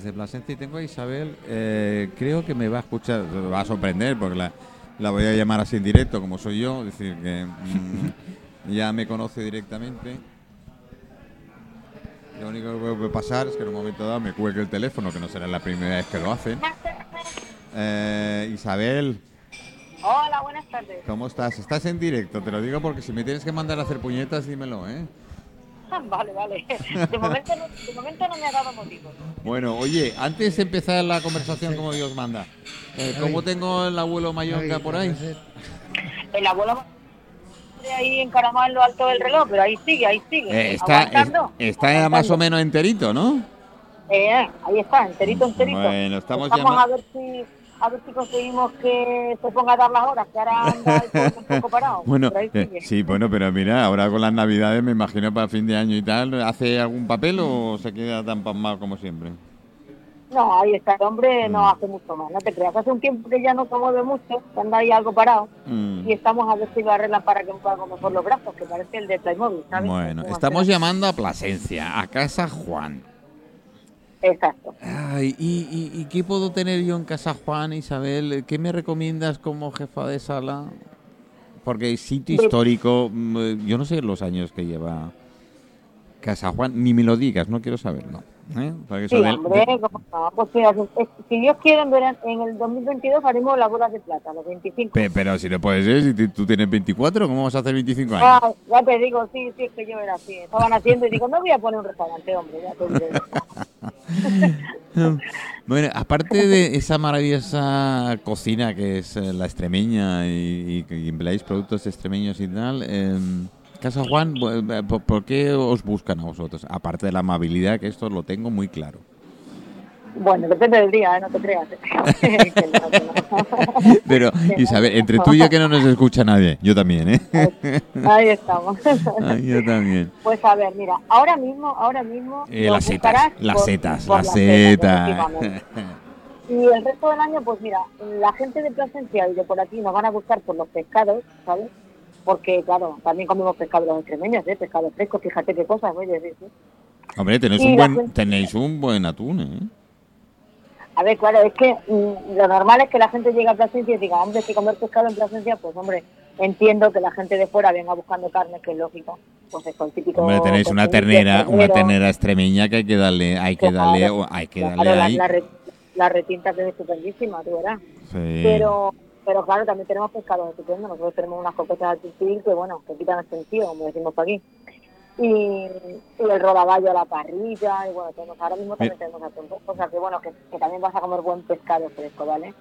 Desde Plasencia y tengo a Isabel, eh, creo que me va a escuchar, va a sorprender porque la, la voy a llamar así en directo como soy yo, es decir, que mm, ya me conoce directamente. Lo único que puede pasar es que en un momento dado me cuelgue el teléfono, que no será la primera vez que lo hacen. Eh, Isabel, Hola, buenas tardes. ¿cómo estás? Estás en directo, te lo digo porque si me tienes que mandar a hacer puñetas, dímelo, ¿eh? Vale, vale. De momento, no, de momento no me ha dado motivo. Bueno, oye, antes de empezar la conversación como Dios manda, eh, ¿cómo tengo el abuelo Mayonga por ahí? El abuelo de ahí encaramado en lo alto del reloj, pero ahí sigue, ahí sigue. Eh, está, aguantando, es- está más o menos enterito, ¿no? Eh, ahí está, enterito, enterito. Bueno, estamos a llama- ver si a ver si conseguimos que se ponga a dar las horas, que ahora anda un poco parado. Bueno, eh, sí, bueno, pero mira, ahora con las navidades me imagino para fin de año y tal, ¿hace algún papel o se queda tan pasmado como siempre? No, ahí está, el hombre Mm. no hace mucho más, no te creas. Hace un tiempo que ya no se mueve mucho, que anda ahí algo parado. Mm. Y estamos a ver si lo arreglan para que mueva algo mejor los brazos, que parece el de Playmobil, ¿sabes? Bueno, estamos llamando a Plasencia, a Casa Juan. Exacto. Ay, ¿y, y, y qué puedo tener yo en Casa Juan, Isabel? ¿Qué me recomiendas como jefa de sala? Porque sitio De- histórico, mm, yo no sé los años que lleva Casa Juan, ni me lo digas, no quiero saberlo. ¿eh? Sí, del- hombre, ¿cómo no? Pues mira, si, Dios quiere, en, el 2022 haremos las bolas de plata, los 25. Pe- Pero si no puede ser, si tú- tú tienes 24, ¿cómo vas a hacer 25 años? Ah, ya te digo, sí, sí, es que yo era así. Estaban haciendo y digo, no voy a poner un restaurante, hombre, ya te digo. Bueno, aparte de esa maravillosa cocina que es eh, la extremeña y, y- y empleáis productos extremeños y tal, em, Casa Juan, eh, ¿por, por qué os buscan a vosotros? Aparte de la amabilidad, que esto lo tengo muy claro. Bueno, depende del día, ¿eh? no te creas. No. Pero, Isabel, entre tú y yo que no nos escucha nadie, yo también, ¿eh? Ahí estamos. Ay, yo también. Pues a ver, mira, ahora mismo, ahora mismo. Eh, las setas, las por- setas, por las setas. Y el resto del año, pues mira, la gente de Plasencia y de por aquí nos van a buscar por los pescados, ¿sabes? Porque, claro, también comemos pescado los extremeños, ¿eh? Pescado fresco, fíjate qué cosas, oye, sí, sí. Hombre, tenéis Y un buen, gente- tenéis un buen atún, ¿eh? A ver, claro, es que mm, lo normal es que la gente llegue a Plasencia y diga, hombre, si comer pescado en Plasencia, pues hombre, entiendo que la gente de fuera venga buscando carne, que es lógico. Pues es el típico... Hombre, tenéis una ternera, una ternera extremeña que hay que darle, hay que Claro, darle, hay que Claro, darle la, ahí. la re- la retinta que es estupendísima, tú verás. Sí. Pero, pero claro, también tenemos pescados estupendos. Nosotros tenemos unas copetas al que, bueno, que quitan el sentido, como decimos por aquí. Y, y el rodaballo a la parrilla, y bueno, tenemos, ahora mismo también tenemos atún. O sea que, bueno, que, que también vas a comer buen pescado fresco, ¿vale?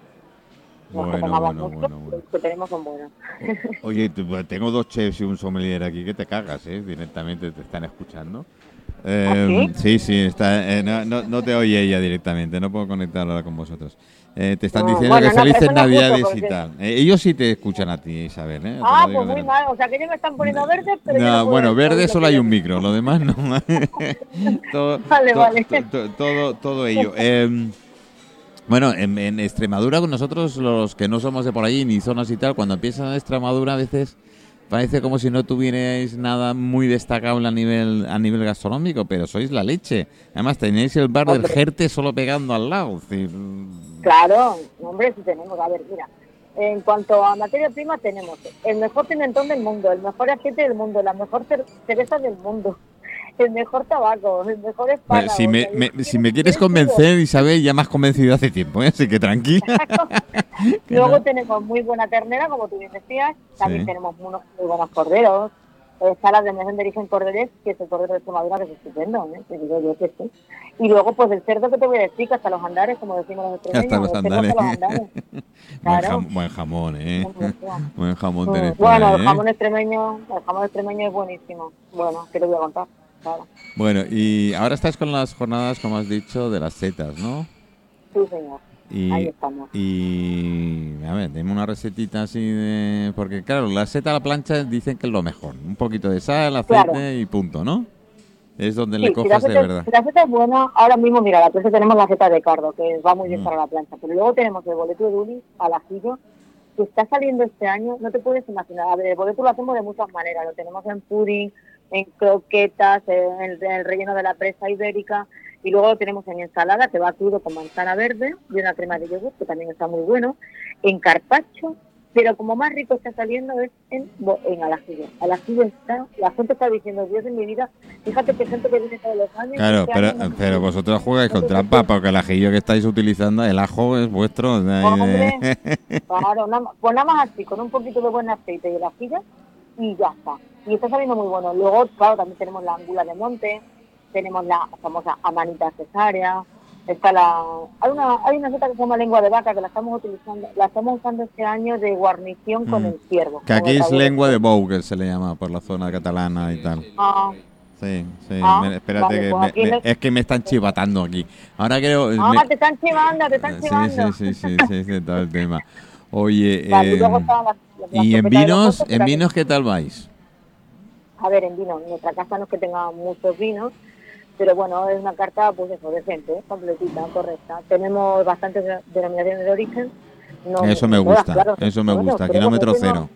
No es que Bueno, bueno, mucho, bueno, bueno. que tenemos son buenos. Oye, pues, tengo dos chefs y un sommelier aquí que te cagas, ¿eh? Directamente te están escuchando. Eh, sí, sí, está, eh, no, no, no te oye ella directamente, no puedo conectar ahora con vosotros. Eh, te están diciendo bueno, que no, navidades y tal. Eh, ellos sí te escuchan a ti, Isabel, ¿eh? Ah, pues muy mal. O sea que ellos me están poniendo verdes, pero No, no bueno, verde lo solo hay un micro, lo demás no. todo, Vale, to- vale. to- to- todo, todo ello. Em, bueno, en, en Extremadura, con nosotros, los que no somos de por allí, ni zonas y tal, cuando empiezan en Extremadura, a veces parece como si no tuvierais nada muy destacable a nivel a nivel gastronómico, pero sois la leche. Además, tenéis el bar del. Jerte solo pegando al lado. decir, Claro, hombre, sí tenemos. A ver, mira, en cuanto a materia prima tenemos el mejor pimentón del mundo, el mejor aceite del mundo, la mejor cer- cereza del mundo, el mejor tabaco, el mejor Bueno, espárrago. si, me, o sea, me- es si que me quieres convencer, Isabel, ya me has convencido hace tiempo, ¿eh? así que tranquila. Luego no. tenemos muy buena ternera, como tú bien decías, también Sí. tenemos unos muy buenos corderos, eh, salas de mención de origen corderés, que es el cordero de Extremadura, que es estupendo, ¿eh? Digo yo que sí. Y luego, pues el cerdo que te voy a decir, que hasta los andares, como decimos los extremeños. Hasta los andares. hasta los andares. Buen, Claro. jam- buen jamón, ¿eh? Buen jamón. Por Bueno, ahí, el ¿eh? jamón extremeño, el jamón extremeño es buenísimo. Bueno, ¿qué te voy a contar? Claro. Bueno, y ahora estás con las jornadas, como has dicho, de las setas, ¿no? Sí, señor. Y, Ahí estamos. y a ver, dime una recetita así de... Porque claro, la seta a la plancha dicen que es lo mejor. Un poquito de sal, aceite Claro. y punto, ¿no? Es donde Sí, le si cojas de verdad. si la seta es buena, ahora mismo, mira, la plancha tenemos la seta de cardo, que va muy bien Mm. para la plancha. Pero luego tenemos el boleto de Uli al ajillo, que está saliendo este año, no te puedes imaginar. A ver, el boleto lo hacemos de muchas maneras. Lo tenemos en pudding, en croquetas, en el, en el relleno de la presa ibérica. Y luego lo tenemos en ensalada, que va crudo con manzana verde y una crema de yogur, que también está muy bueno, en carpacho, pero como más rico está saliendo es en, en al ajillo. Al ajillo está, la gente está diciendo, Dios de mi vida, fíjate que gente que viene todos los años. Claro, este pero, pero vosotros jugáis con trampa porque el ajillo que estáis utilizando, el ajo es vuestro. Hombre, claro, nada pues nada más así, con un poquito de buen aceite y el ajillo, y ya está. Y está saliendo muy bueno. Luego, claro, también tenemos la angula de monte, tenemos la famosa amanita cesárea, está la... Hay una, hay una seta que se llama lengua de vaca que la estamos utilizando, la estamos usando este año de guarnición con Mm. el ciervo. que aquí con es lengua de bou, que se le llama por la zona catalana y tal. Ah, Sí, sí. Ah, me- espérate, vale, que pues me- me- es que me están chivatando aquí. Ahora creo. ah, me- te están chivando, te están sí, chivando. sí, sí, sí, sí, sí, todo el tema. Oye, eh, ¿y en vinos, en vinos qué tal vais? A ver, en vino, en nuestra casa no es que tenga muchos vinos, pero bueno, es una carta, pues eso, decente, ¿eh? completita, correcta. Tenemos bastantes de- denominaciones de origen. No, Eso me todas, gusta, claro, eso me bueno, gusta. Kilómetro cero.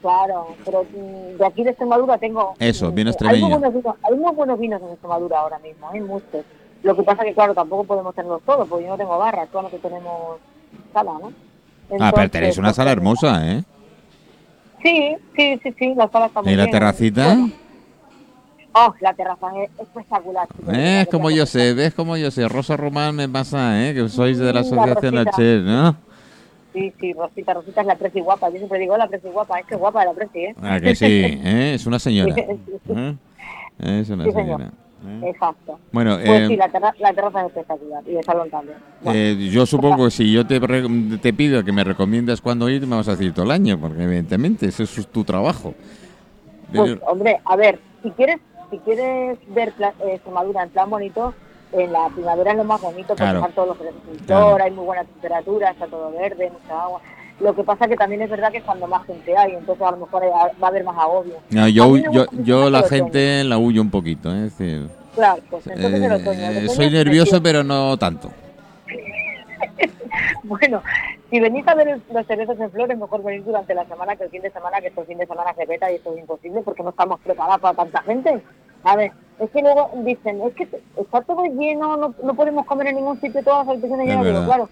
Claro, pero mm, de aquí de Extremadura tengo... Eso, mm, vino Hay extremeño. muy, buenos vinos, hay muy buenos vinos en Extremadura ahora mismo, hay muchos. Lo que pasa que, claro, tampoco podemos tenerlos todos, porque yo no tengo barra, solamente tenemos sala, ¿no? Ah, pero Entonces, tenéis una pues, sala hermosa, ¿eh? Sí, sí, sí, sí, la sala está muy ¿Y la bien. terracita? Bueno, Oh, la terraza es espectacular. chicos. ¿Ves como yo sé? ¿Ves como yo sé? Rosa Román me pasa, ¿eh? Que sois de la la asociación Rosita. H, ¿no? Sí, sí, Rosita, Rosita es la presi guapa. Yo siempre digo la presi guapa, es que guapa la presi, ¿eh? Ah, que sí, ¿eh? Es una señora. ¿eh? Es una Sí, señor. ¿Eh? Exacto. Bueno, Pues eh, sí, la, terra- la terraza es espectacular y el salón también. Bueno, eh, yo supongo que si yo te, re- te pido que me recomiendas cuándo ir, me vas a decir todo el año, porque evidentemente ese es tu trabajo. pues, hombre, a ver, si quieres si quieres ver Extremadura en plan bonito, en la primavera es lo más bonito porque Claro. están todos los Claro. hay muy buena temperatura, está todo verde, mucha agua. Lo que pasa que también es verdad que es cuando más gente hay, entonces a lo mejor va a haber más agobio. No, yo, la otoño. gente la huyo un poquito, ¿eh? es decir, Claro, pues entonces el eh, otoño. el otoño soy nervioso, pero no tanto. Bueno, si venís a ver los cerezos en flor, es mejor venir durante la semana que el fin de semana, que este fin de semana se veta y esto es imposible porque no estamos preparados para tanta gente. A ver, es que luego dicen, es que está todo lleno, no, no podemos comer en ningún sitio, todas las habitaciones Es llenas. Verdad. claro,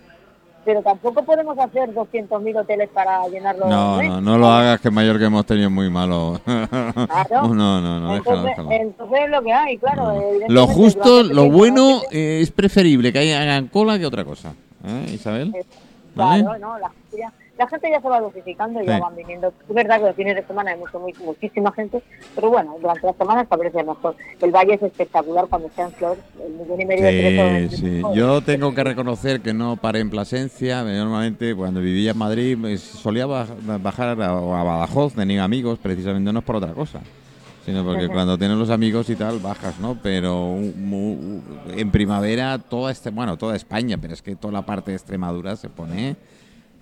pero tampoco podemos hacer 200.000 hoteles para llenarlo. No, ¿eh? no, no lo hagas, que mayor que hemos tenido es muy malo. Claro. No, no, no, déjalo, entonces, déjalo. entonces es lo que hay, claro. evidentemente, Lo justo, durante lo este bueno eh, es preferible que hagan cola que otra cosa. ¿Eh, Isabel? ¿Vale? Claro, no, la ya, la gente ya se va dosificando y ya Sí. van viniendo. Es verdad que los fines de semana hay mucho, muy, muchísima gente, pero bueno, durante las semanas parece mejor. El valle es espectacular cuando está en flor, el millón y medio de Sí, cerezos. sí. Yo tengo que reconocer que no paré en Plasencia. Normalmente cuando vivía en Madrid solía baj- bajar a, a Badajoz, tenía amigos, precisamente no es por otra cosa. Sino porque cuando tienes los amigos y tal, bajas, ¿no? Pero en primavera, toda este, bueno, toda España, pero es que toda la parte de Extremadura se pone...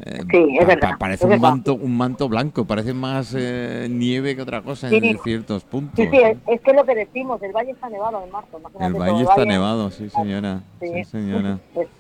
eh, Sí, es verdad, parece es un manto, un manto blanco, parece más eh, nieve que otra cosa Sí. en ciertos puntos. Sí, sí, es, es que es lo que decimos, el valle está nevado en marzo. El valle está nevado, sí señora. Sí, señora.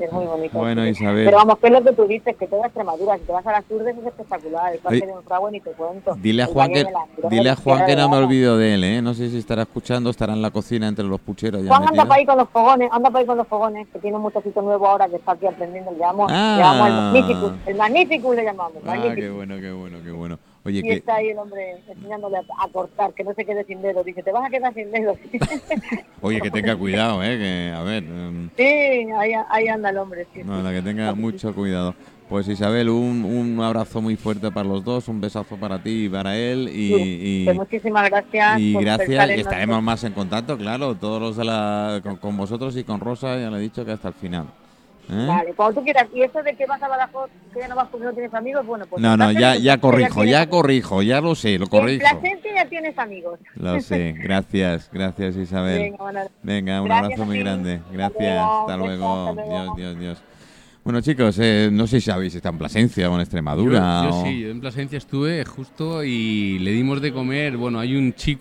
Es, muy bonito. Bueno. Isabel. Pero vamos, que es lo que tú dices, que toda Extremadura, si te vas a las Urdes es espectacular, el parque de Monfragüe ni te cuento. Dile a Juan que, dile a Juan que no me olvido de él, ¿eh? No sé si estará escuchando, estará en la cocina entre los pucheros ya Juan anda para ahí con los fogones, anda para ahí con los fogones, que tiene un muchachito nuevo ahora que está aquí aprendiendo, le llamamos, Ah. le llamamos el Magnificus, el Magnificus le llamamos, Ah, Magnificus. qué bueno, qué bueno, qué bueno. Oye, Y que está ahí el hombre enseñándole a, a cortar, que no se quede sin dedos. Dice, te vas a quedar sin dedos. oye, que tenga cuidado, ¿eh? Que, a ver, em, sí, ahí, ahí anda el hombre. Sí, no, sí. la que tenga mucho cuidado. Pues Isabel, un, un abrazo muy fuerte para los dos, un besazo para ti y para él y, y, Que muchísimas gracias. y por gracias y estaremos más en contacto, claro, todos los de la con, con vosotros y con Rosa, ya le he dicho que hasta el final. ¿Eh? Vale, cuando tú quieras. Y eso de que vas a Badajoz, que ya no vas porque no tienes amigos, bueno, pues... No, no, en ya, ya corrijo, ya amigos. corrijo, ya lo sé, lo En corrijo. Plasencia ya tienes amigos. Lo sé, gracias, gracias Isabel. Venga, bueno, Venga, un Gracias abrazo muy grande. Gracias, hasta luego. hasta luego. Dios, Dios, Dios. Bueno, chicos, eh, no sé si habéis estado en Plasencia o en Extremadura. Yo, yo o- sí, yo en Plasencia estuve justo y le dimos de comer, bueno, hay un chico